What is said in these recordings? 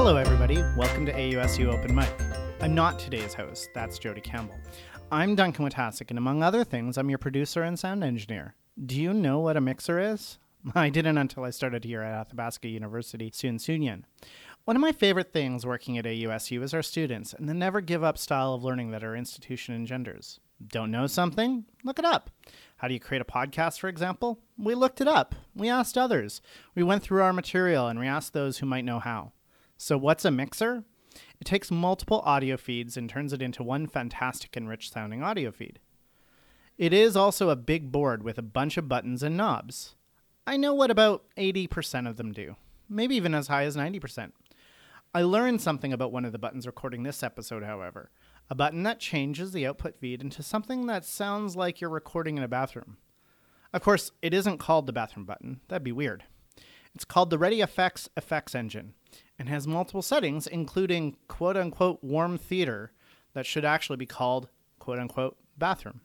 Hello, everybody. Welcome to AUSU Open Mic. I'm not today's host, that's Jody Campbell. I'm Duncan Witasick, and among other things, I'm your producer and sound engineer. Do you know what a mixer is? I didn't until I started here at Athabasca University, Students' Union. One of my favorite things working at AUSU is our students and the never give up style of learning that our institution engenders. Don't know something? Look it up. How do you create a podcast, for example? We looked it up. We asked others. We went through our material and we asked those who might know how. So, what's a mixer? It takes multiple audio feeds and turns it into one fantastic and rich sounding audio feed. It is also a big board with a bunch of buttons and knobs. I know what about 80% of them do, maybe even as high as 90%. I learned something about one of the buttons recording this episode, however a button that changes the output feed into something that sounds like you're recording in a bathroom. Of course, it isn't called the bathroom button, that'd be weird. It's called the Ready Effects effects engine and has multiple settings, including quote unquote warm theater, that should actually be called quote unquote bathroom.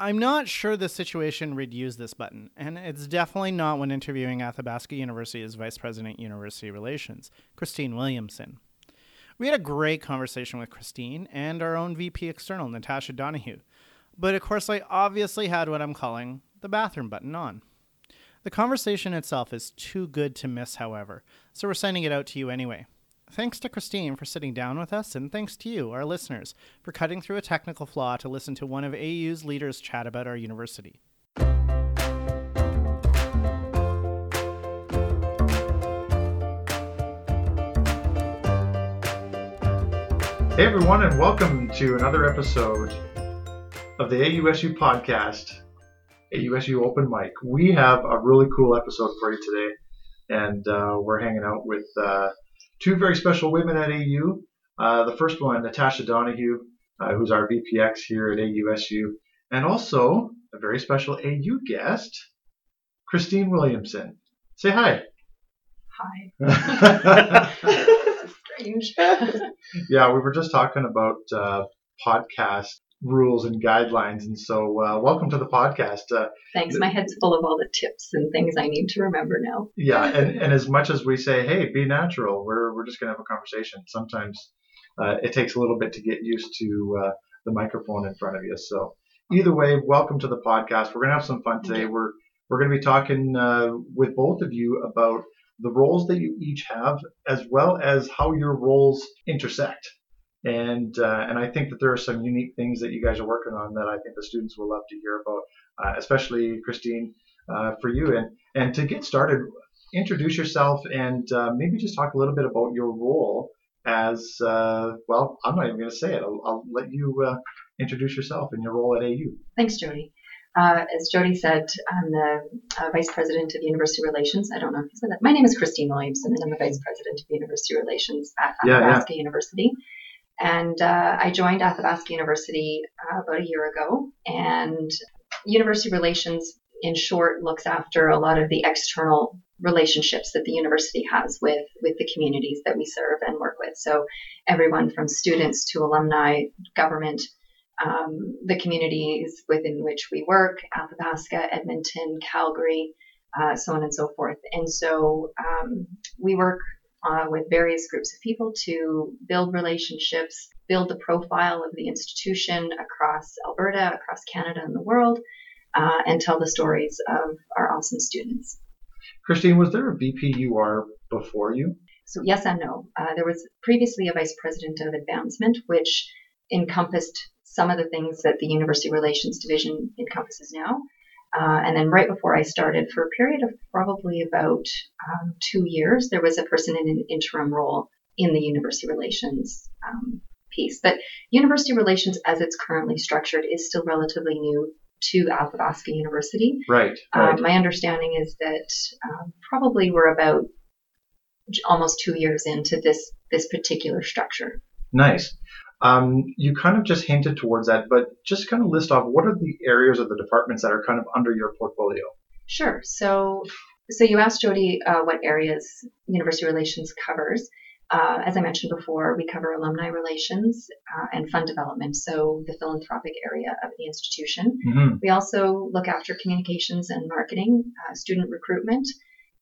I'm not sure the situation would use this button, and it's definitely not when interviewing Athabasca University's Vice President University Relations, Christine Williamson. We had a great conversation with Christine and our own VP External, Natasha Donahue. But of course, I obviously had what I'm calling the bathroom button on. The conversation itself is too good to miss, however, so we're sending it out to you anyway. Thanks to Christine for sitting down with us, and thanks to you, our listeners, for cutting through a technical flaw to listen to one of AU's leaders chat about our university. Hey everyone, and welcome to another episode of the AUSU podcast, AUSU Open Mic. We have a really cool episode for you today, and uh, we're hanging out with uh, two very special women at AU. Uh, the first one, Natasha Donahue, uh, who's our VPX here at AUSU, and also a very special AU guest, Christine Williamson. Say hi. Hi. Strange. yeah, we were just talking about uh, podcast rules and guidelines, and so uh, welcome to the podcast. Uh, Thanks. My head's full of all the tips and things I need to remember now. yeah, and, and as much as we say, hey, be natural, we're we're just gonna have a conversation. Sometimes uh, it takes a little bit to get used to uh, the microphone in front of you. So either way, welcome to the podcast. We're gonna have some fun today. We're we're gonna be talking uh, with both of you about the roles that you each have, as well as how your roles intersect. And uh, and I think that there are some unique things that you guys are working on that I think the students will love to hear about, uh, especially Christine uh, for you. And and to get started, introduce yourself and uh, maybe just talk a little bit about your role as uh, well. I'm not even going to say it. I'll, I'll let you uh, introduce yourself and your role at AU. Thanks, Jody. Uh, as Jody said, I'm the uh, Vice President of University Relations. I don't know if you said that. My name is Christine Williamson, and I'm the Vice President of University Relations at Yeah, yeah. Athabasca University. And uh, I joined Athabasca University uh, about a year ago. And University Relations, in short, looks after a lot of the external relationships that the university has with, with the communities that we serve and work with. So everyone from students to alumni, government, um, the communities within which we work, Athabasca, Edmonton, Calgary, uh, so on and so forth. And so um, we work uh, with various groups of people to build relationships, build the profile of the institution across Alberta, across Canada, and the world, uh, and tell the stories of our awesome students. Christine, was there a are before you? So, yes and no. Uh, there was previously a vice president of advancement, which encompassed some of the things that the University Relations Division encompasses now. Uh, and then right before I started, for a period of probably about um, two years, there was a person in an interim role in the University Relations um, piece. But University Relations, as it's currently structured, is still relatively new to Athabasca University. Right. right. Um, my understanding is that um, probably we're about almost two years into this this particular structure. Nice. Um, you kind of just hinted towards that, but just kind of list off what are the areas of the departments that are kind of under your portfolio. Sure. So, so you asked Jody uh, what areas University Relations covers. Uh, as I mentioned before, we cover alumni relations uh, and fund development, so the philanthropic area of the institution. Mm-hmm. We also look after communications and marketing, uh, student recruitment.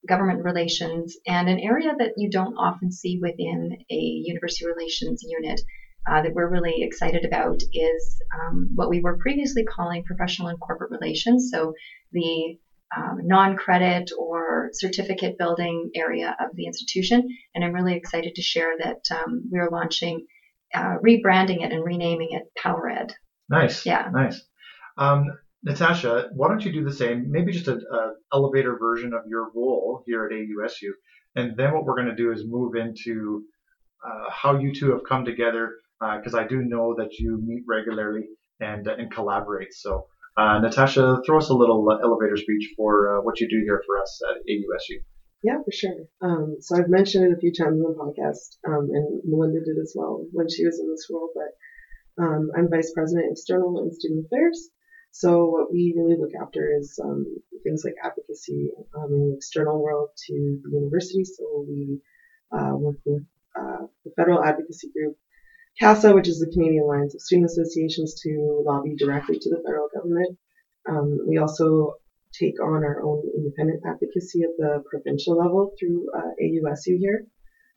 government relations, and an area that you don't often see within a university relations unit uh, that we're really excited about is um, what we were previously calling professional and corporate relations. So the um, non-credit or certificate building area of the institution, and I'm really excited to share that um, we're launching, uh, rebranding it and renaming it PowerEd. Nice. Yeah. Nice. Um, Natasha, why don't you do the same? Maybe just an elevator version of your role here at AUSU, and then what we're going to do is move into uh, how you two have come together because uh, I do know that you meet regularly and uh, and collaborate. So, uh, Natasha, throw us a little elevator speech for what you do here for us at AUSU. Yeah, for sure. Um, so I've mentioned it a few times on the podcast, um, and Melinda did as well when she was in this role. But um, I'm vice president external and student affairs. So what we really look after is um, things like advocacy um, in the external world to the university. So we uh, work with uh, the federal advocacy group CASA, which is the Canadian Alliance of Student Associations, to lobby directly to the federal government. Um, we also take on our own independent advocacy at the provincial level through uh, AUSU here.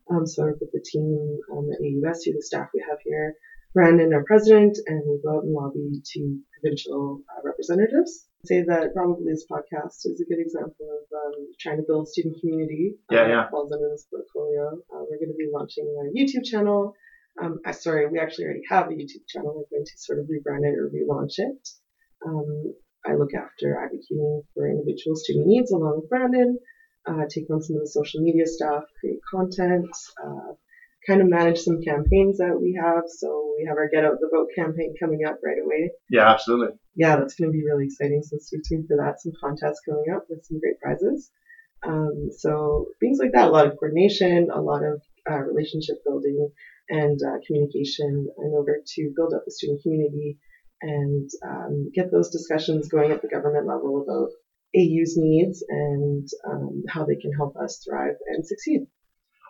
Um, so with the team um, at AUSU, the staff we have here, Brandon, our president, and we go out and lobby to provincial uh, representatives. I'd say that probably this podcast is a good example of um, trying to build student community. Yeah, uh, yeah. Falls under this portfolio. Uh, we're going to be launching a YouTube channel um, I, sorry, we actually already have a YouTube channel. We're going to sort of rebrand it or relaunch it. Um, I look after advocating for individual student needs along with Brandon, uh, take on some of the social media stuff, create content, uh, kind of manage some campaigns that we have. So we have our Get Out the Vote campaign coming up right away. Yeah, absolutely. Yeah, that's going to be really exciting. So stay tuned for that. Some contests coming up with some great prizes. Um, so things like that, a lot of coordination, a lot of uh, relationship building, and uh, communication in order to build up the student community and um, get those discussions going at the government level about AU's needs and um, how they can help us thrive and succeed.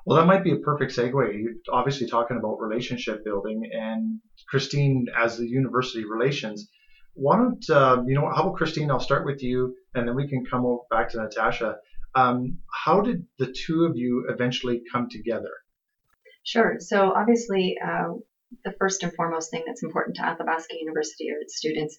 Well, that might be a perfect segue. You're obviously talking about relationship building, and Christine, as the university relations, why don't uh, you know? How about Christine? I'll start with you, and then we can come back to Natasha. Um, how did the two of you eventually come together? Sure. So obviously, uh, the first and foremost thing that's important to Athabasca University are its students.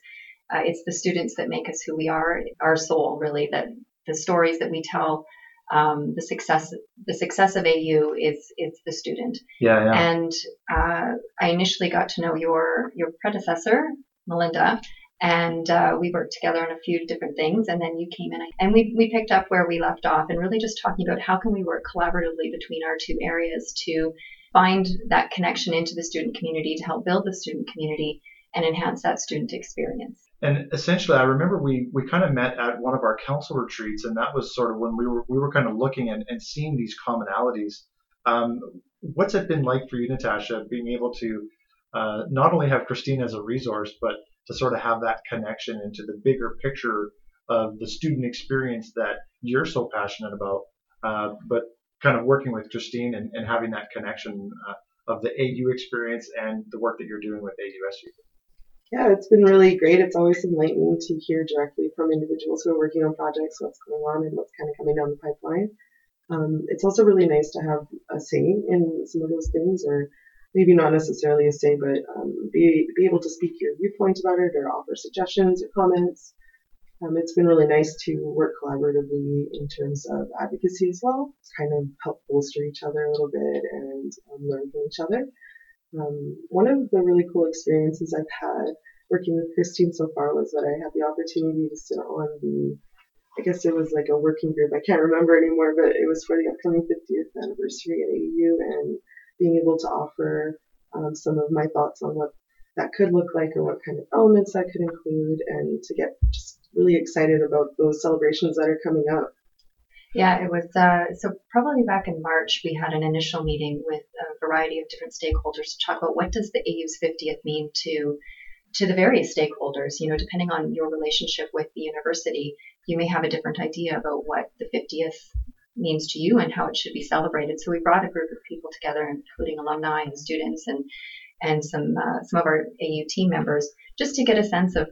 Uh, it's the students that make us who we are, our soul, really. That the stories that we tell, um, the success, the success of AU is is the student. Yeah, yeah. And uh, I initially got to know your your predecessor, Melinda, and uh, we worked together on a few different things and then you came in and we, we picked up where we left off and really just talking about how can we work collaboratively between our two areas to find that connection into the student community to help build the student community and enhance that student experience and essentially i remember we we kind of met at one of our council retreats and that was sort of when we were we were kind of looking and, and seeing these commonalities um, what's it been like for you natasha being able to uh, not only have christine as a resource but to sort of have that connection into the bigger picture of the student experience that you're so passionate about. Uh, but kind of working with Christine and, and having that connection uh, of the AU experience and the work that you're doing with AUSU. Yeah, it's been really great. It's always enlightening to hear directly from individuals who are working on projects, what's going on and what's kind of coming down the pipeline. Um, it's also really nice to have a say in some of those things or maybe not necessarily a say, but um, be, be able to speak your viewpoint about it or offer suggestions or comments. Um, it's been really nice to work collaboratively in terms of advocacy as well, kind of help bolster each other a little bit and um, learn from each other. Um, one of the really cool experiences I've had working with Christine so far was that I had the opportunity to sit on the I guess it was like a working group. I can't remember anymore, but it was for the upcoming 50th anniversary at AU, and being able to offer um, some of my thoughts on what that could look like or what kind of elements that could include and to get just really excited about those celebrations that are coming up. Yeah, it was uh, so probably back in March we had an initial meeting with a variety of different stakeholders to talk about what does the AU's 50th mean to to the various stakeholders. You know, depending on your relationship with the university, you may have a different idea about what the 50th means to you and how it should be celebrated. So we brought a group of people together, including alumni and students and and some uh, some of our AU team members, just to get a sense of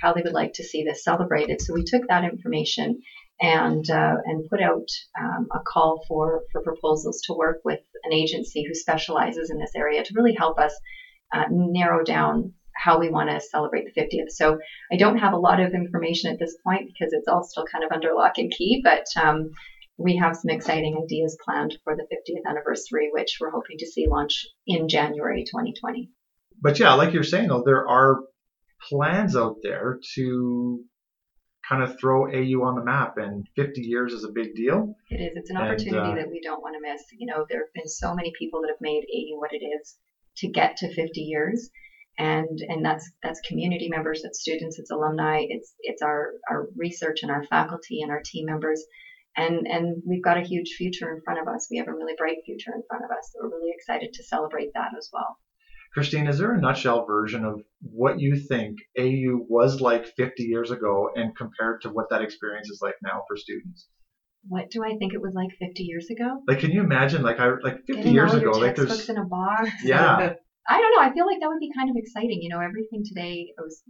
how they would like to see this celebrated. So we took that information and uh, and put out um, a call for for proposals to work with an agency who specializes in this area to really help us uh, narrow down how we want to celebrate the 50th. So I don't have a lot of information at this point because it's all still kind of under lock and key, but um, we have some exciting ideas planned for the 50th anniversary, which we're hoping to see launch in January 2020. But yeah, like you're saying though, there are plans out there to kind of throw AU on the map, and 50 years is a big deal. It is. It's an And, opportunity uh, that we don't want to miss. You know, there have been so many people that have made AU what it is to get to 50 years. And, and that's that's community members, it's students, it's alumni, it's it's our, our research and our faculty and our team members, and and we've got a huge future in front of us. We have a really bright future in front of us. So we're really excited to celebrate that as well. Christine, is there a nutshell version of what you think AU was like 50 years ago and compared to what that experience is like now for students? What do I think it was like 50 years ago? Like, can you imagine, like, I like 50 Getting years all your ago, like, there's, in a box. yeah, I don't know. I feel like that would be kind of exciting. You know, everything today, I was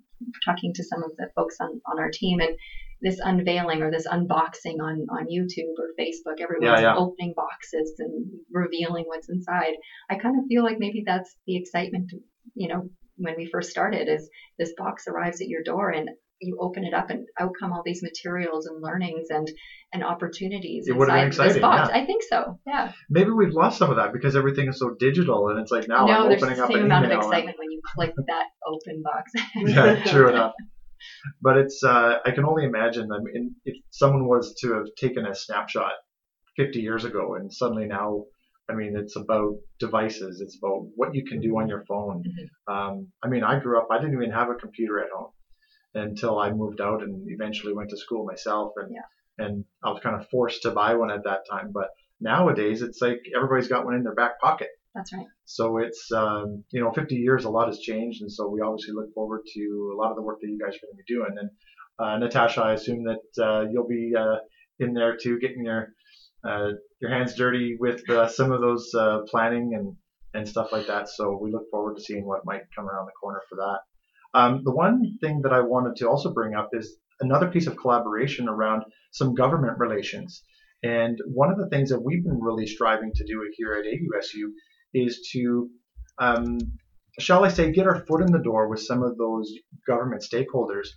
talking to some of the folks on, on our team, and this unveiling or this unboxing on, on YouTube or Facebook, everyone's yeah. opening boxes and revealing what's inside. I kind of feel like maybe that's the excitement, you know, when we first started is this box arrives at your door and you open it up and out come all these materials and learnings and, and opportunities It inside this exciting, box. yeah. I think so. Yeah. maybe we've lost some of that because everything is so digital, and it's like now no, I'm there's opening the up same an amount of email. and- excitement when you click that open box. yeah, true enough. But it's uh, I can only imagine. I mean, if someone was to have taken a snapshot 50 years ago, and suddenly now, I mean, it's about devices. It's about what you can do on your phone. Mhm. Um, I mean, I grew up. I didn't even have a computer at home until I moved out and eventually went to school myself, and and I was kind of forced to buy one at that time. But nowadays, it's like everybody's got one in their back pocket. That's right. So it's um, you know 50 years, a lot has changed, and so we obviously look forward to a lot of the work that you guys are going to be doing. And uh, Natasha, I assume that uh, you'll be uh, in there too, getting your uh, your hands dirty with uh, some of those uh, planning and and stuff like that. So we look forward to seeing what might come around the corner for that. Um, the one thing that I wanted to also bring up is another piece of collaboration around some government relations. And one of the things that we've been really striving to do here at AUSU is to, um, shall I say, get our foot in the door with some of those government stakeholders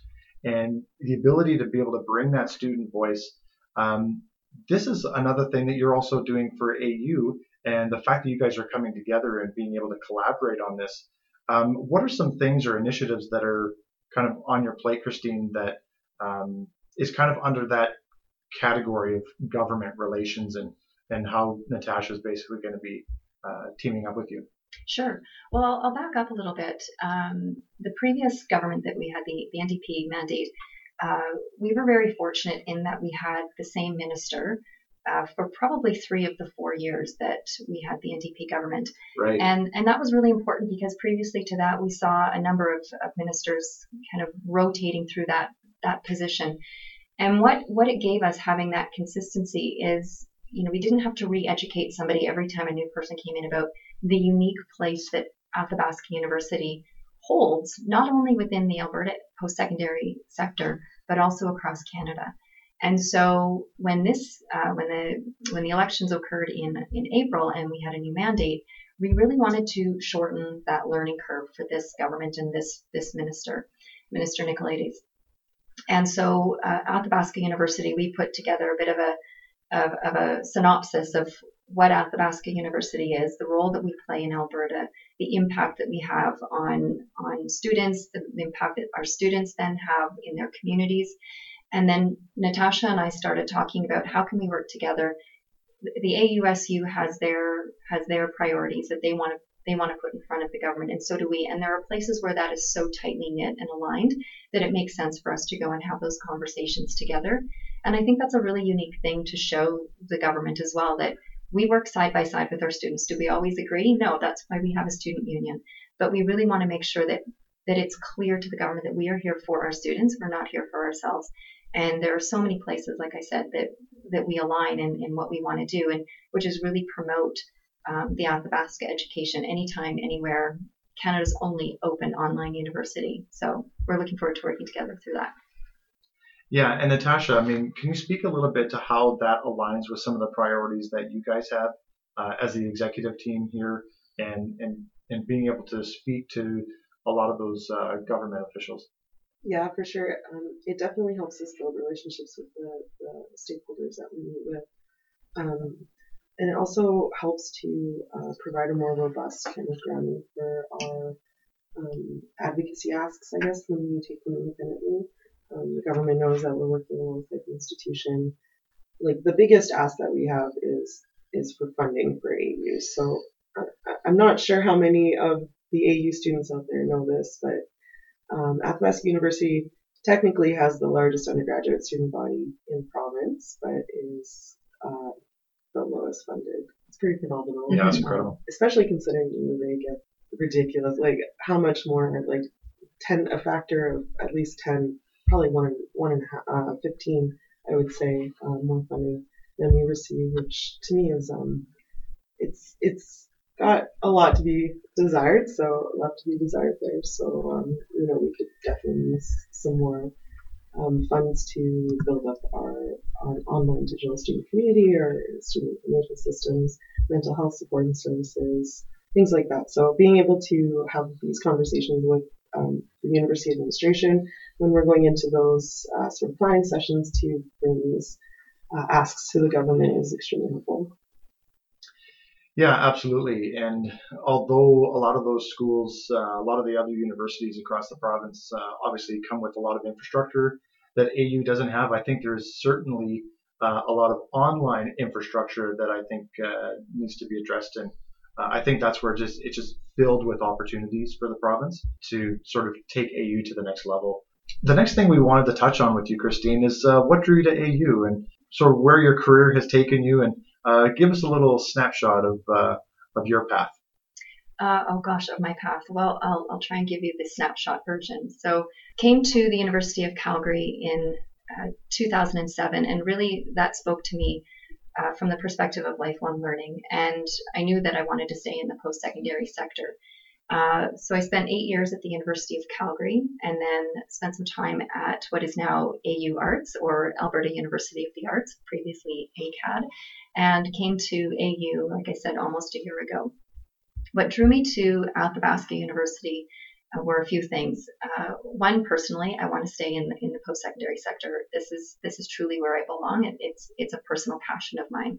and the ability to be able to bring that student voice. Um, this is another thing that you're also doing for AU, and the fact that you guys are coming together and being able to collaborate on this. Um, what are some things or initiatives that are kind of on your plate, Christine, that um, is kind of under that category of government relations and, and how Natasha is basically going to be uh, teaming up with you? Sure. Well, I'll, back up a little bit. Um, the previous government that we had, the, the NDP mandate, uh, we were very fortunate in that we had the same minister uh, for probably three of the four years that we had the NDP government. Right. And, and that was really important because previously to that, we saw a number of, of ministers kind of rotating through that, that position. And what, what it gave us having that consistency is, you know, we didn't have to re-educate somebody every time a new person came in about the unique place that Athabasca University holds, not only within the Alberta post-secondary sector, but also across Canada. And so when this, uh, when the when the elections occurred in in April and we had a new mandate, we really wanted to shorten that learning curve for this government and this this minister, Minister Nicolaides. And so uh, Athabasca University, we put together a bit of a of, of a synopsis of what Athabasca University is, the role that we play in Alberta, the impact that we have on on students, the, the impact that our students then have in their communities. And then Natasha and I started talking about how can we work together. The AUSU has their has their priorities that they want to they want to put in front of the government, and so do we. And there are places where that is so tightly knit and aligned that it makes sense for us to go and have those conversations together. And I think that's a really unique thing to show the government as well that we work side by side with our students. Do we always agree? No, that's why we have a student union. But we really want to make sure that that it's clear to the government that we are here for our students. We're not here for ourselves. And there are so many places, like I said, that that we align in, in what we want to do, and which is really promote um, the Athabasca education anytime, anywhere. Canada's only open online university. So we're looking forward to working together through that. Yeah, and Natasha, I mean, can you speak a little bit to how that aligns with some of the priorities that you guys have uh, as the executive team here, and and and being able to speak to a lot of those uh, government officials? Yeah, for sure. Um, it definitely helps us build relationships with the, the stakeholders that we meet with. Um, and it also helps to uh, provide a more robust kind of grounding for our um, advocacy asks, I guess, when we take them independently. Um, the government knows that we're working alongside the institution. Like the biggest ask that we have is is for funding for AU. So I, I'm not sure how many of the AU students out there know this, but um, Athabasca University technically has the largest undergraduate student body in the province, but is uh, the lowest funded. It's pretty phenomenal. Yeah, it's Um, incredible. especially considering you know, they get ridiculous, like how much more, like ten, a factor of at least ten, probably one, one and a half, uh, fifteen, I would say, uh, more funding than we receive, which to me is, um, it's, it's got a lot to be desired, so a lot to be desired there. So, um, you know, we could definitely use some more um, funds to build up our, our online digital student community or student information systems, mental health support and services, things like that. So being able to have these conversations with um, the university administration when we're going into those uh, sort of planning sessions to bring these uh, asks to the government is extremely helpful. Yeah, absolutely. And although a lot of those schools, uh, a lot of the other universities across the province, uh, obviously come with a lot of infrastructure that AU doesn't have, I think there's certainly uh, a lot of online infrastructure that I think uh, needs to be addressed. And uh, I think that's where just it's just filled with opportunities for the province to sort of take AU to the next level. The next thing we wanted to touch on with you, Christine, is uh, what drew you to AU and sort of where your career has taken you and uh, give us a little snapshot of uh, of your path. Uh, oh gosh, of my path. Well, I'll, I'll try and give you the snapshot version. So, came to the University of Calgary in uh, 2007, and really that spoke to me uh, from the perspective of lifelong learning. And I knew that I wanted to stay in the post secondary sector. Uh, so I spent eight years at the University of Calgary and then spent some time at what is now AU Arts or Alberta University of the Arts, previously ACAD, and came to AU, like I said, almost a year ago. What drew me to Athabasca University uh, were a few things. Uh, one, personally, I want to stay in the, in the post-secondary sector. This is this is truly where I belong. It, it's it's a personal passion of mine.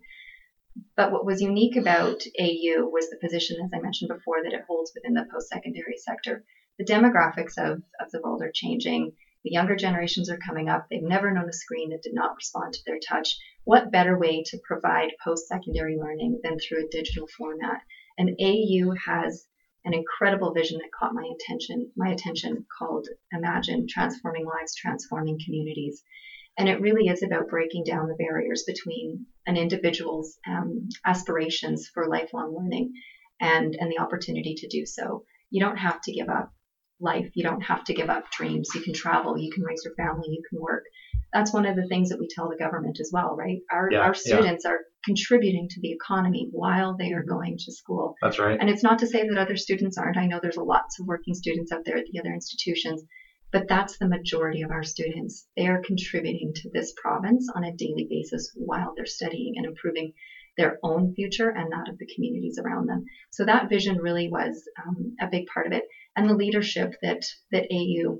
But what was unique about AU was the position, as I mentioned before, that it holds within the post-secondary sector. The demographics of, of the world are changing. The younger generations are coming up. They've never known a screen that did not respond to their touch. What better way to provide post-secondary learning than through a digital format? And AU has an incredible vision that caught my attention, my attention called Imagine Transforming Lives, Transforming Communities. And it really is about breaking down the barriers between an individual's um, aspirations for lifelong learning and, and the opportunity to do so. You don't have to give up life. You don't have to give up dreams. You can travel, you can raise your family, you can work. That's one of the things that we tell the government as well, right? Our, Yeah, our yeah. students are contributing to the economy while they are going to school. That's right. And it's not to say that other students aren't. I know there's lots of working students out there at the other institutions, but that's the majority of our students. They are contributing to this province on a daily basis while they're studying and improving their own future and that of the communities around them. So that vision really was um, a big part of it, and the leadership that that AU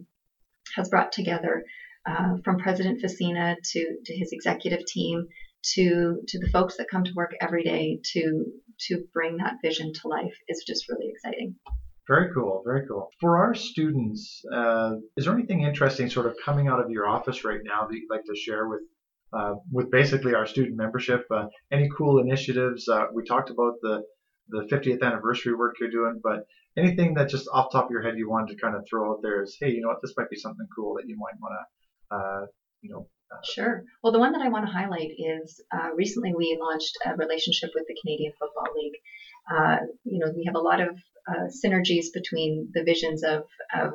has brought together, uh, from President Fassina to to his executive team to to the folks that come to work every day to to bring that vision to life is just really exciting. Very cool. Very cool. For our students, uh, is there anything interesting sort of coming out of your office right now that you'd like to share with uh, with basically our student membership? Uh, any cool initiatives? Uh, we talked about the the 50th anniversary work you're doing, but anything that just off the top of your head you wanted to kind of throw out there is, hey, you know what, this might be something cool that you might want to, uh, you know, Sure. Well, the one that I want to highlight is uh, recently we launched a relationship with the Canadian Football League. Uh, you know, we have a lot of uh, synergies between the visions of, of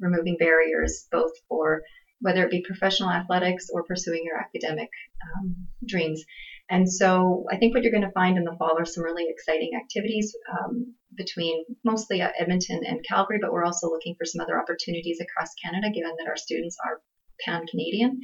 removing barriers, both for whether it be professional athletics or pursuing your academic um, dreams. And so I think what you're going to find in the fall are some really exciting activities um, between mostly Edmonton and Calgary, but we're also looking for some other opportunities across Canada, given that our students are pan Canadian,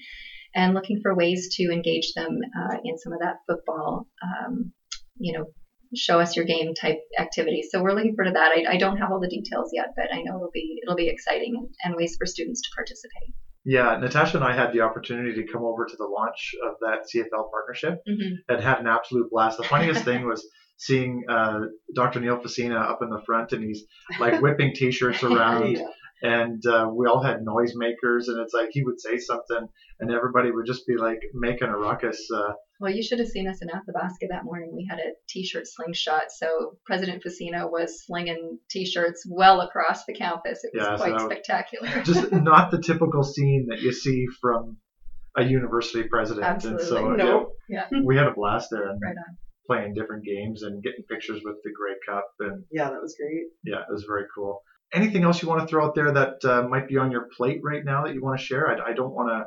and looking for ways to engage them uh, in some of that football, um, you know, show us your game type activity. So we're looking forward to that. I, I, don't have all the details yet, but I know it'll be it'll be exciting and, and ways for students to participate. Yeah, Natasha and I had the opportunity to come over to the launch of that CFL partnership mm-hmm. and had an absolute blast. The funniest thing was seeing uh, Dr. Neil Fassina up in the front and he's like whipping t-shirts around yeah and uh, we all had noisemakers, and it's like he would say something, and everybody would just be like making a ruckus. Uh, well, you should have seen us in Athabasca that morning. We had a T-shirt slingshot, so President Fassina was slinging T-shirts well across the campus. It was yeah, quite so spectacular. just not the typical scene that you see from a university president. Absolutely. And so no. yeah, yeah, we had a blast there. And, right on playing different games and getting pictures with the Grey Cup and yeah, that was great. Yeah, it was very cool anything else you want to throw out there that uh, might be on your plate right now that you want to share? I, I don't want to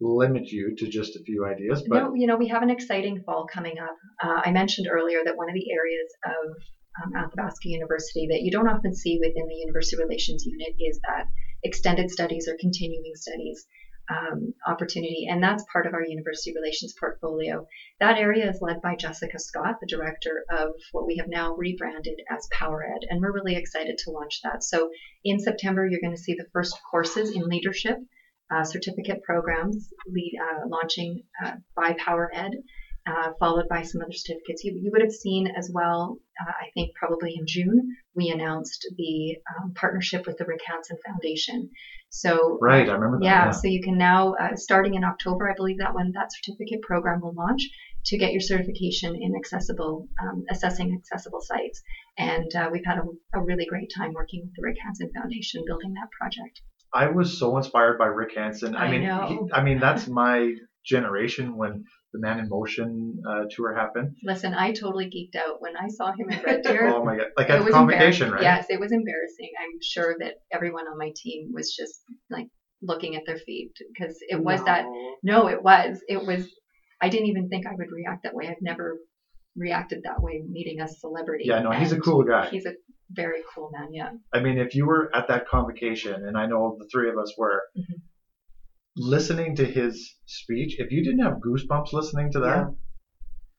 limit you to just a few ideas, but no, you know, we have an exciting fall coming up. Uh, I mentioned earlier that one of the areas of um, Athabasca University that you don't often see within the University Relations Unit is that extended studies or continuing studies um, opportunity, and that's part of our university relations portfolio. That area is led by Jessica Scott, the director of what we have now rebranded as PowerEd, and we're really excited to launch that. So in September, you're going to see the first courses in leadership, uh, certificate programs lead, uh, launching uh, by PowerEd uh, followed by some other certificates. You, you would have seen as well, uh, I think probably in June, we announced the um, partnership with the Rick Hansen Foundation. So right, I remember that. Yeah, yeah. so you can now, uh, starting in October, I believe that when that certificate program will launch, to get your certification in accessible, um, assessing accessible sites. And uh, we've had a, a really great time working with the Rick Hansen Foundation building that project. I was so inspired by Rick Hansen. I, I mean, he, I mean that's my generation when the Man in Motion uh, tour happened. Listen, I totally geeked out when I saw him in Red Deer. oh my god! Like at the convocation, right? Yes, it was embarrassing. I'm sure that everyone on my team was just like looking at their feet because it was no. that. No, it was. It was. I didn't even think I would react that way. I've never reacted that way meeting a celebrity. Yeah, no, he's a cool guy. He's a very cool man. Yeah. I mean, if you were at that convocation, and I know the three of us were, mm-hmm listening to his speech, if you didn't have goosebumps listening to that, yeah.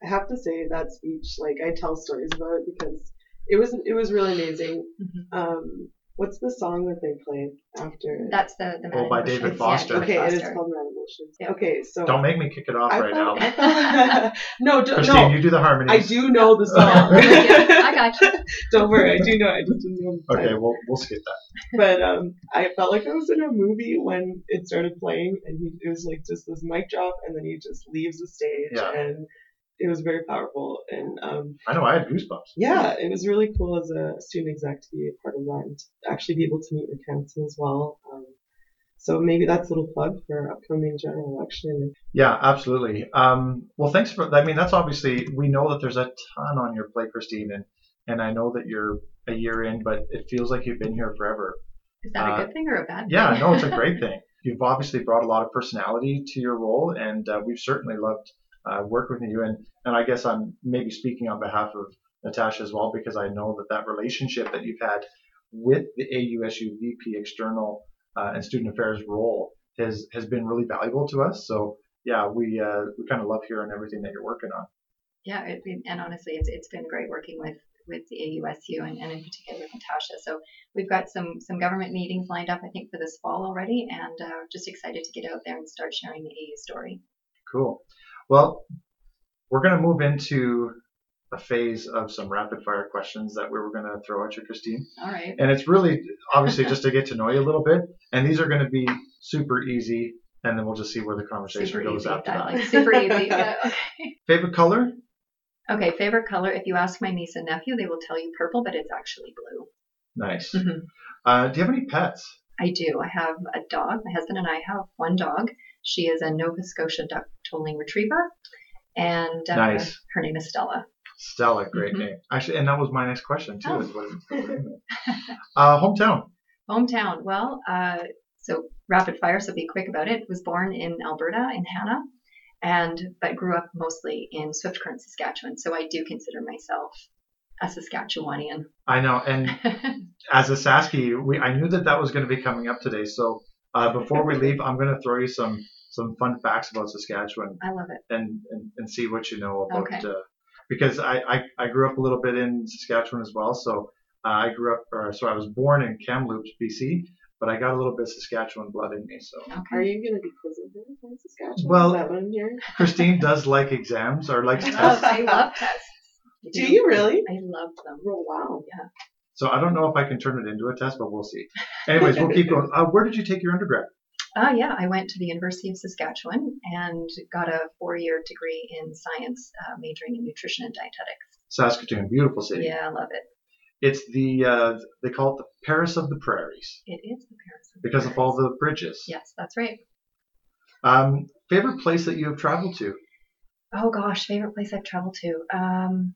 I have to say that speech, like I tell stories about it because it was it was really amazing. Mm-hmm. Um, what's the song that they play after? That's the the Oh, by David Foster. Yeah, okay, Foster. it is called Man in Motion. Yeah. Okay, so don't make me kick it off I right thought, now. no, do, Christine, no. you do the harmonies. I do know the song. I got you. don't worry, I do know. I just didn't know. The okay, we'll we'll skip that. But um, I felt like I was in a movie when it started playing, and he, it was like just this mic drop, and then he just leaves the stage, yeah. and it was very powerful. And um, I know I had goosebumps. Yeah, it was really cool as a student exec to be a part of that and to actually be able to meet with Hansen as well. Um, so maybe that's a little plug for upcoming general election. Yeah, absolutely. Um, well, thanks for. I mean, that's obviously we know that there's a ton on your plate, Christine, and and I know that you're a year in, but it feels like you've been here forever. Is that uh, a good thing or a bad thing? Yeah, no, it's a great thing. You've obviously brought a lot of personality to your role, and uh, we've certainly loved uh, work with you. And, and I guess I'm maybe speaking on behalf of Natasha as well, because I know that that relationship that you've had with the AUSU VP external uh, and student affairs role has, has been really valuable to us. So yeah, we, uh, we kind of love hearing everything that you're working on. Yeah, it, and honestly, it's, it's been great working with with the AUSU and, and in particular with Natasha. So we've got some some government meetings lined up, I think, for this fall already, and uh, just excited to get out there and start sharing the AU story. Cool. Well, we're going to move into a phase of some rapid fire questions that we were going to throw at you, Christine. All right. And it's really obviously just to get to know you a little bit. And these are going to be super easy, and then we'll just see where the conversation super goes easy, after that. Like super easy. Yeah, okay. Favorite color? Okay, favorite color. If you ask my niece and nephew, they will tell you purple, but it's actually blue. Nice. Mm-hmm. Uh, do you have any pets? I do. I have a dog. My husband and I have one dog. She is a Nova Scotia duck tolling retriever, and uh, nice. her name is Stella. Stella, great Mhm. name. Actually, and that was my next question too. Oh. Is what is uh, hometown. Hometown. Well, uh, so rapid fire, so be quick about it. Was born in Alberta, in Hanna, and but grew up mostly in Swift Current, Saskatchewan. So I do consider myself a Saskatchewanian. I know, and as a Saskie, we I knew that that was going to be coming up today. So Uh, before we leave, I'm going to throw you some some fun facts about Saskatchewan I love it. and and, and see what you know about. Okay. Uh, because I, I I grew up a little bit in Saskatchewan as well, so uh, I grew up, or so I was born in Kamloops, BC, but I got a little bit of Saskatchewan blood in me. So Okay. Are you going to be quizzing her from Saskatchewan? Well- that what I'm? Christine does like exams or likes tests, I love tests. Do you really? I love them. Oh, wow. Yeah. So I don't know if I can turn it into a test, but we'll see. Anyways, we'll keep going. Uh, where did you take your undergrad? Uh, yeah, I went to the University of Saskatchewan and got a four-year degree in science, uh, majoring in nutrition and dietetics. Saskatoon, beautiful city. Yeah, I love it. It's the uh, they call it the Paris of the prairies It is the Paris. of because of all the bridges. Yes, that's right. Um, favorite place that you have traveled to? Oh gosh, favorite place I've traveled to. Um,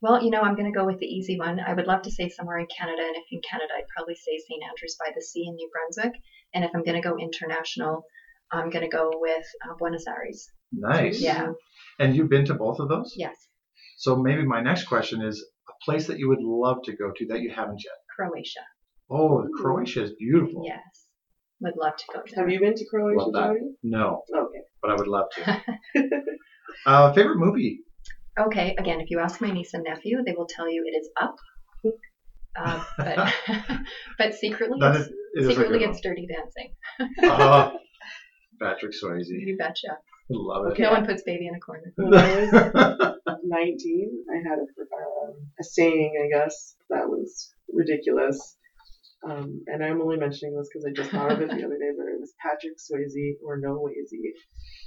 well, you know, I'm going to go with the easy one. I would love to say somewhere in Canada, and if in Canada, I'd probably say St. Andrews by the Sea in New Brunswick. And if I'm going to go international, I'm going to go with uh, Buenos Aires. Nice. Yeah. And you've been to both of those? Yes, So maybe my next question is a place that you would love to go to that you haven't yet. Croatia. Oh, Ooh. Croatia is beautiful. Yes, would love to go there. Have you been to Croatia, Jody? No, Okay. but I would love to. uh, favorite movie? Okay, again, if you ask my niece and nephew, they will tell you it is up. Uh, but but secretly, That it's, it is a secretly good it's Dirty Dancing. one. Oh, Patrick Swayze. You betcha. Love it. Okay. No one puts baby in a corner. When I was 19, I had a, um, a saying, I guess, that was ridiculous. Um, and I'm only mentioning this because I just thought of it the other day, but it was Patrick Swayze or No Wazy.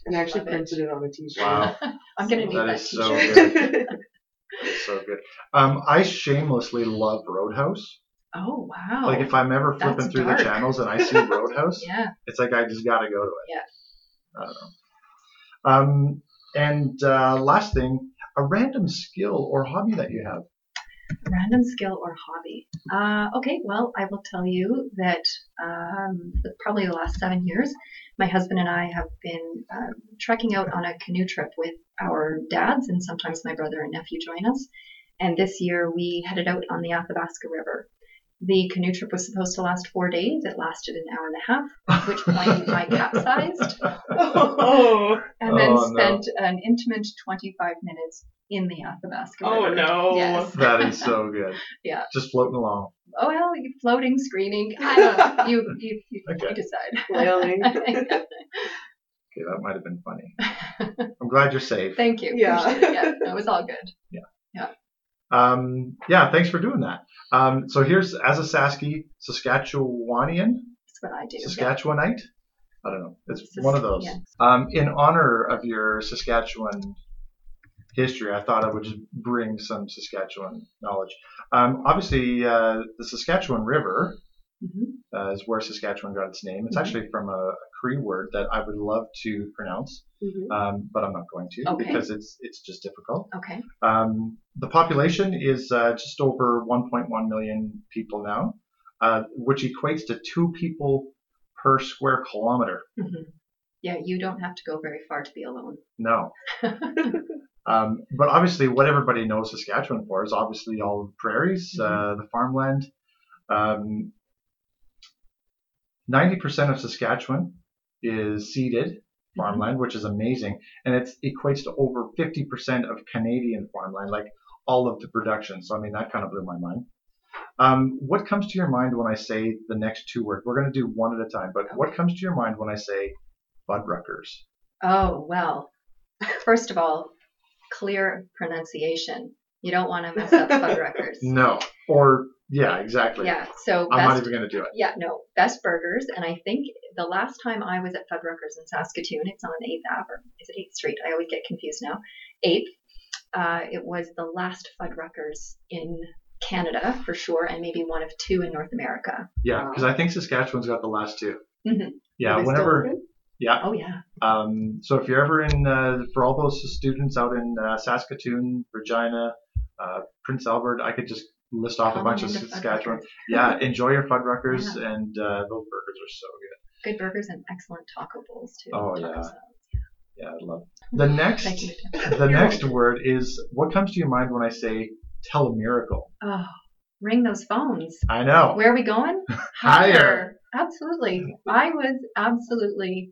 And I actually Love it. printed it on a t-shirt. Wow. I'm gonna need That that, is so t-shirt. good. so good. Um, I shamelessly love Roadhouse. Oh wow! Like if I'm ever That's flipping through dark. the channels and I see Roadhouse, yeah, it's like I just got to go to it. Yeah. I don't know. Um, and uh, last thing, a random skill or hobby that you have. Random skill or hobby. Uh, okay, well, I will tell you that um, probably the last seven years, my husband and I have been uh, trekking out on a canoe trip with our dads, and sometimes my brother and nephew join us. And this year we headed out on the Athabasca River. The canoe trip was supposed to last four days. It lasted an hour and a half, at which point I capsized oh, and then Oh, no. spent an intimate 25 minutes in the Athabasca oh, River. oh no. Yes. That is so good. Yeah. Just floating along. Oh well, you floating, screaming. I don't know. You you, you, Okay. you decide. Flailing. Okay, that might have been funny. I'm glad you're safe. Thank you. Yeah. It. Yeah, that was all good. Um, yeah, thanks for doing that. Um, so here's as a Sasky, Saskatchewanian, That's what I do. Saskatchewanite. I don't know. It's Sas- one of those. yes. Um, in honor of your Saskatchewan history, I thought I would just bring some Saskatchewan knowledge. Um, obviously, uh, the Saskatchewan River Mhm. uh, is where Saskatchewan got its name. It's Mhm. actually from a, a Cree word that I would love to pronounce, Mhm. um, but I'm not going to Okay. because it's it's just difficult. Okay. Um, the population is uh, just over 1.1 million people now, uh, which equates to two people per square kilometer. hmm Yeah, you don't have to go very far to be alone. No. Um, but obviously, what everybody knows Saskatchewan for is obviously all the prairies, uh, the farmland. Um, 90% of Saskatchewan is seeded farmland, which is amazing. And it equates to over 50% of Canadian farmland, like all of the production. So, I mean, that kind of blew my mind. Um, what comes to your mind when I say the next two words? We're going to do one at a time, but what comes to your mind when I say Fuddruckers? Oh well. First of all, clear pronunciation. You don't want to mess up Fuddruckers. No. Or, yeah, exactly. Yeah. So I'm not best even going to do it. Yeah, no, best burgers. And I think the last time I was at Fuddruckers in Saskatoon, it's on 8th Ave, or is it 8th Street? I always get confused now. 8th. Uh, it was the last Fuddruckers in Canada for sure, and maybe one of two in North America. Yeah, because I think Saskatchewan's got the last two. Mhm. Yeah, Are they still whenever. open? Oh, yeah. Um, so if you're ever in, uh, for all those students out in uh, Saskatoon, Regina, uh, Prince Albert, I could just list off a bunch of Saskatchewan. Yeah, enjoy your Fuddruckers, and uh, those burgers are so good. Good burgers and excellent taco bowls, too. Oh, Taco yeah. salads. Yeah, I love. It. The next, Thank you. the next word is what comes to your mind when I say telemiracle. Oh, ring those phones. I know. Where are we going? Higher. Absolutely. I was absolutely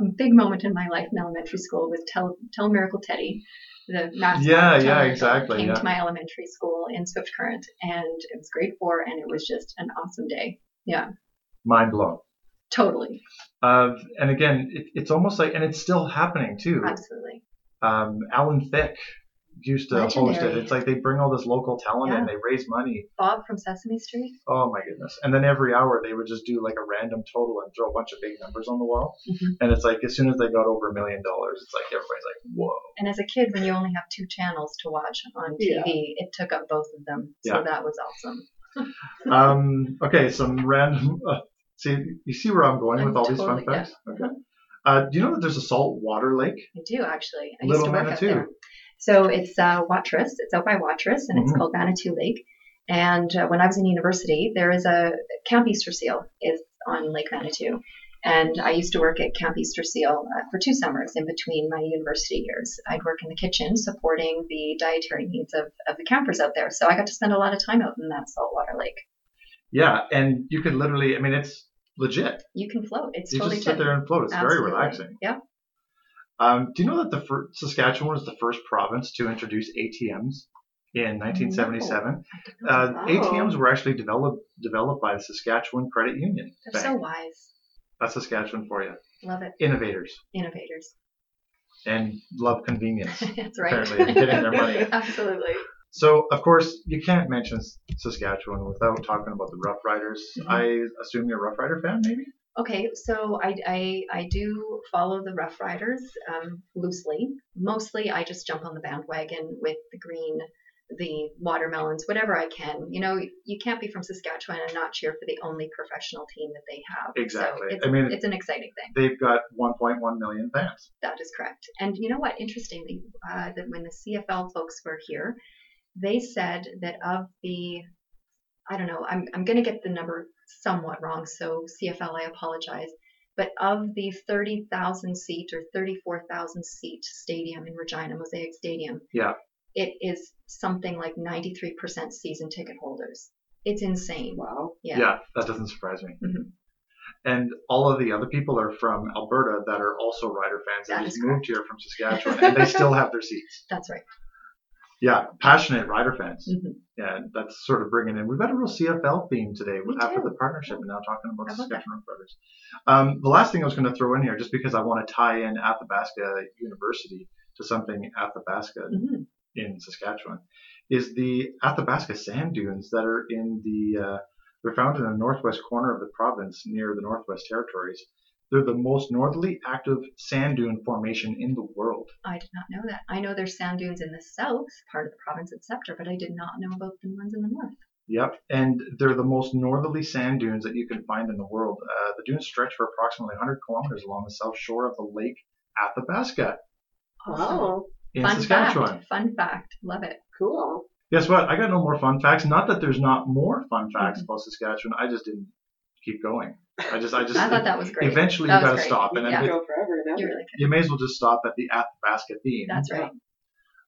a big moment in my life in elementary school was Tell, Telemiracle Teddy. The mascot Yeah, yeah, exactly, Came yeah. to my elementary school in Swift Current, and it was grade four, and it was just an awesome day. Yeah, Mind blown. totally, Uh, and again, it, it's almost like, and it's still happening too. absolutely. Um, Alan Thicke used to host it. It's like they bring all this local talent Yeah. and they raise money. Bob from Sesame Street. Oh my goodness! And then every hour they would just do like a random total and throw a bunch of big numbers on the wall. Mhm. And it's like as soon as they got over a million dollars, it's like everybody's like, whoa. And as a kid, when you only have two channels to watch on TV, Yeah. it took up both of them. So Yeah. that was awesome. Um, okay, some random. Uh, see, you see where I'm going I'm with all these fun totally- yeah. facts? Okay. Uh, do you know that there's a salt water lake? I do actually. I Little used to work Manitou. out there. So it's uh, Watrous. It's out by Watrous, and it's Mhm. called Manitou Lake. And uh, when I was in university, there is a Camp Easter Seal is on Lake Manitou, and I used to work at Camp Easter Seal uh, for two summers in between my university years. I'd work in the kitchen supporting the dietary needs of, of the campers out there. So I got to spend a lot of time out in that saltwater lake. Yeah, and you could literally. I mean, it's legit. You can float. It's You totally just sit there and float. It's very relaxing. Yeah. Um, do you know that the fir- Saskatchewan was the first province to introduce ATMs in 1977? Uh, Wow. ATMs were actually developed developed by the Saskatchewan Credit Union They're so wise. That's Saskatchewan for you. Love it. Innovators Innovators. and love convenience. That's right. Apparently, getting their money. Absolutely. So, of course, you can't mention Saskatchewan without talking about the Roughriders. Mhm. I assume you're a Roughrider fan, maybe? Okay, so I, I, I do follow the Roughriders um, loosely. Mostly, I just jump on the bandwagon with the green, the watermelons, whatever I can. You know, you can't be from Saskatchewan and not cheer for the only professional team that they have. Exactly. So it's, I mean- it's an exciting thing. They've got 1.1 million fans. That is correct. And you know what? Interestingly, uh, that when the CFL folks were here, they said that of the, I don't know, I'm, I'm going to get the number somewhat wrong, so CFL, I apologize. But of the 30,000 seat or 34,000 seat stadium in Regina, Mosaic Stadium, Yeah. it is something like 93% season ticket holders. It's insane. Wow. Yeah. Yeah, that doesn't surprise me. Mhm. And all of the other people are from Alberta that are also Rider fans that That just is moved here from Saskatchewan, and they still have their seats. That's right. Yeah, passionate Rider fans. Mhm. Yeah, that's sort of bringing in. We've got a real CFL theme today We after do. the partnership, and now talking about I that. Saskatchewan Riders. Um, the last thing I was going to throw in here, just because I want to tie in Athabasca University to something Athabasca Mhm. in Saskatchewan, is the Athabasca sand dunes that are in the. Uh, they're found in the northwest corner of the province near the Northwest Territories. They're the most northerly active sand dune formation in the world. I did not know that. I know there's sand dunes in the south part of the province at Sceptre, but I did not know about the ones in the north. Yep, and they're the most northerly sand dunes that you can find in the world. Uh, the dunes stretch for approximately 100 kilometers along the south shore of the lake Athabasca Wow. in Fun Saskatchewan. fact. Fun fact. Love it. Cool. Guess what? I got no more fun facts. Not that there's not more fun facts Mm-hmm. about Saskatchewan. I just didn't keep going. I just, I just. I thought that was great. Eventually, That you got to great. stop, and then Yeah. it- Go forever and You ever. really could. you may as well just stop at the Athabasca theme. That's right.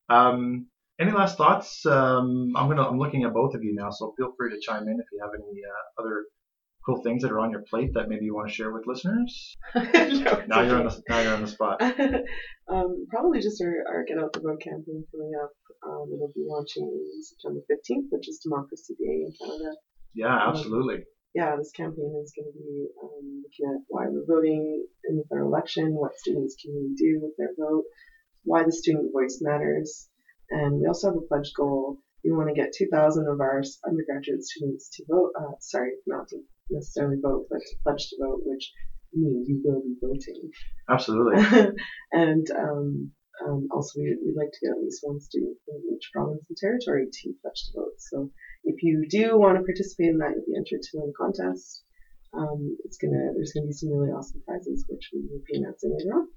Um, any last thoughts? Um, I'm gonna I'm looking at both of you now, so feel free to chime in if you have any uh, other cool things that are on your plate that maybe you want to share with listeners. No, Now you're on the now you're on the spot. um, probably just our, our Get Out the Vote campaign coming up. Um, it'll be launching September 15th, which is Democracy Day in Canada. Yeah, absolutely. Yeah, this campaign is going to be um, looking at why we're voting in the federal election, what students can do with their vote, why the student voice matters, and we also have a pledge goal. We want to get 2,000 of our undergraduate students to vote. Uh, sorry, not to necessarily vote, but to pledge to vote, which means you will be voting. Absolutely. and um, um, also, we, we'd like to get at least one student from each province and territory to pledge to vote. So, if you do want to participate in that, you'll be entered to win a contest. Um, it's gonna there's gonna be some really awesome prizes, which we will be announcing later on.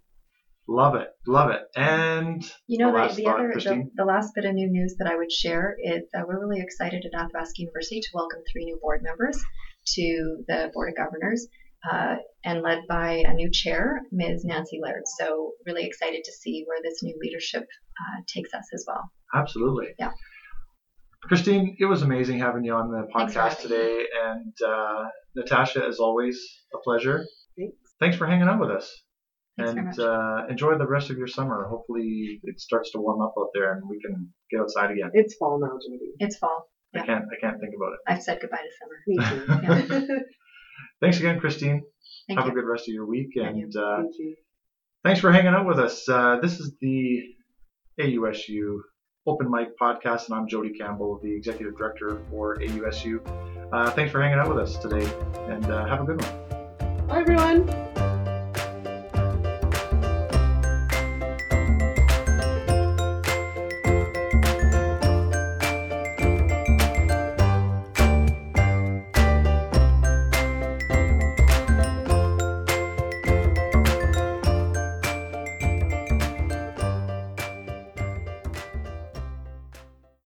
Love it. Love it. And You know, The the, last the thought, other, the, the last bit of new news that I would share is that we're really excited at Athabasca University to welcome three new board members to the Board of Governors, uh, and led by a new chair, Ms. Nancy Laird. So, really excited to see where this new leadership uh, takes us as well. absolutely. Yeah. Christine, it was amazing having you on the podcast having today. And uh, Natasha, as always, a pleasure. Thanks. Thanks for hanging out with us. Thanks very and much. uh, enjoy the rest of your summer. Hopefully, it starts to warm up out there and we can get outside again. It's fall now, Jody. It's fall. I can't. I can't think about it. I've said goodbye to summer. Me too. Thanks again, Christine. Thank Have you. a good rest of your week, Thank you. and uh, Thank you. thanks for hanging out with us. Uh, this is the AUSU Open Mic Podcast, and I'm Jody Campbell, the Executive Director for AUSU. Uh, thanks for hanging out with us today, and uh, have a good one. Bye, everyone.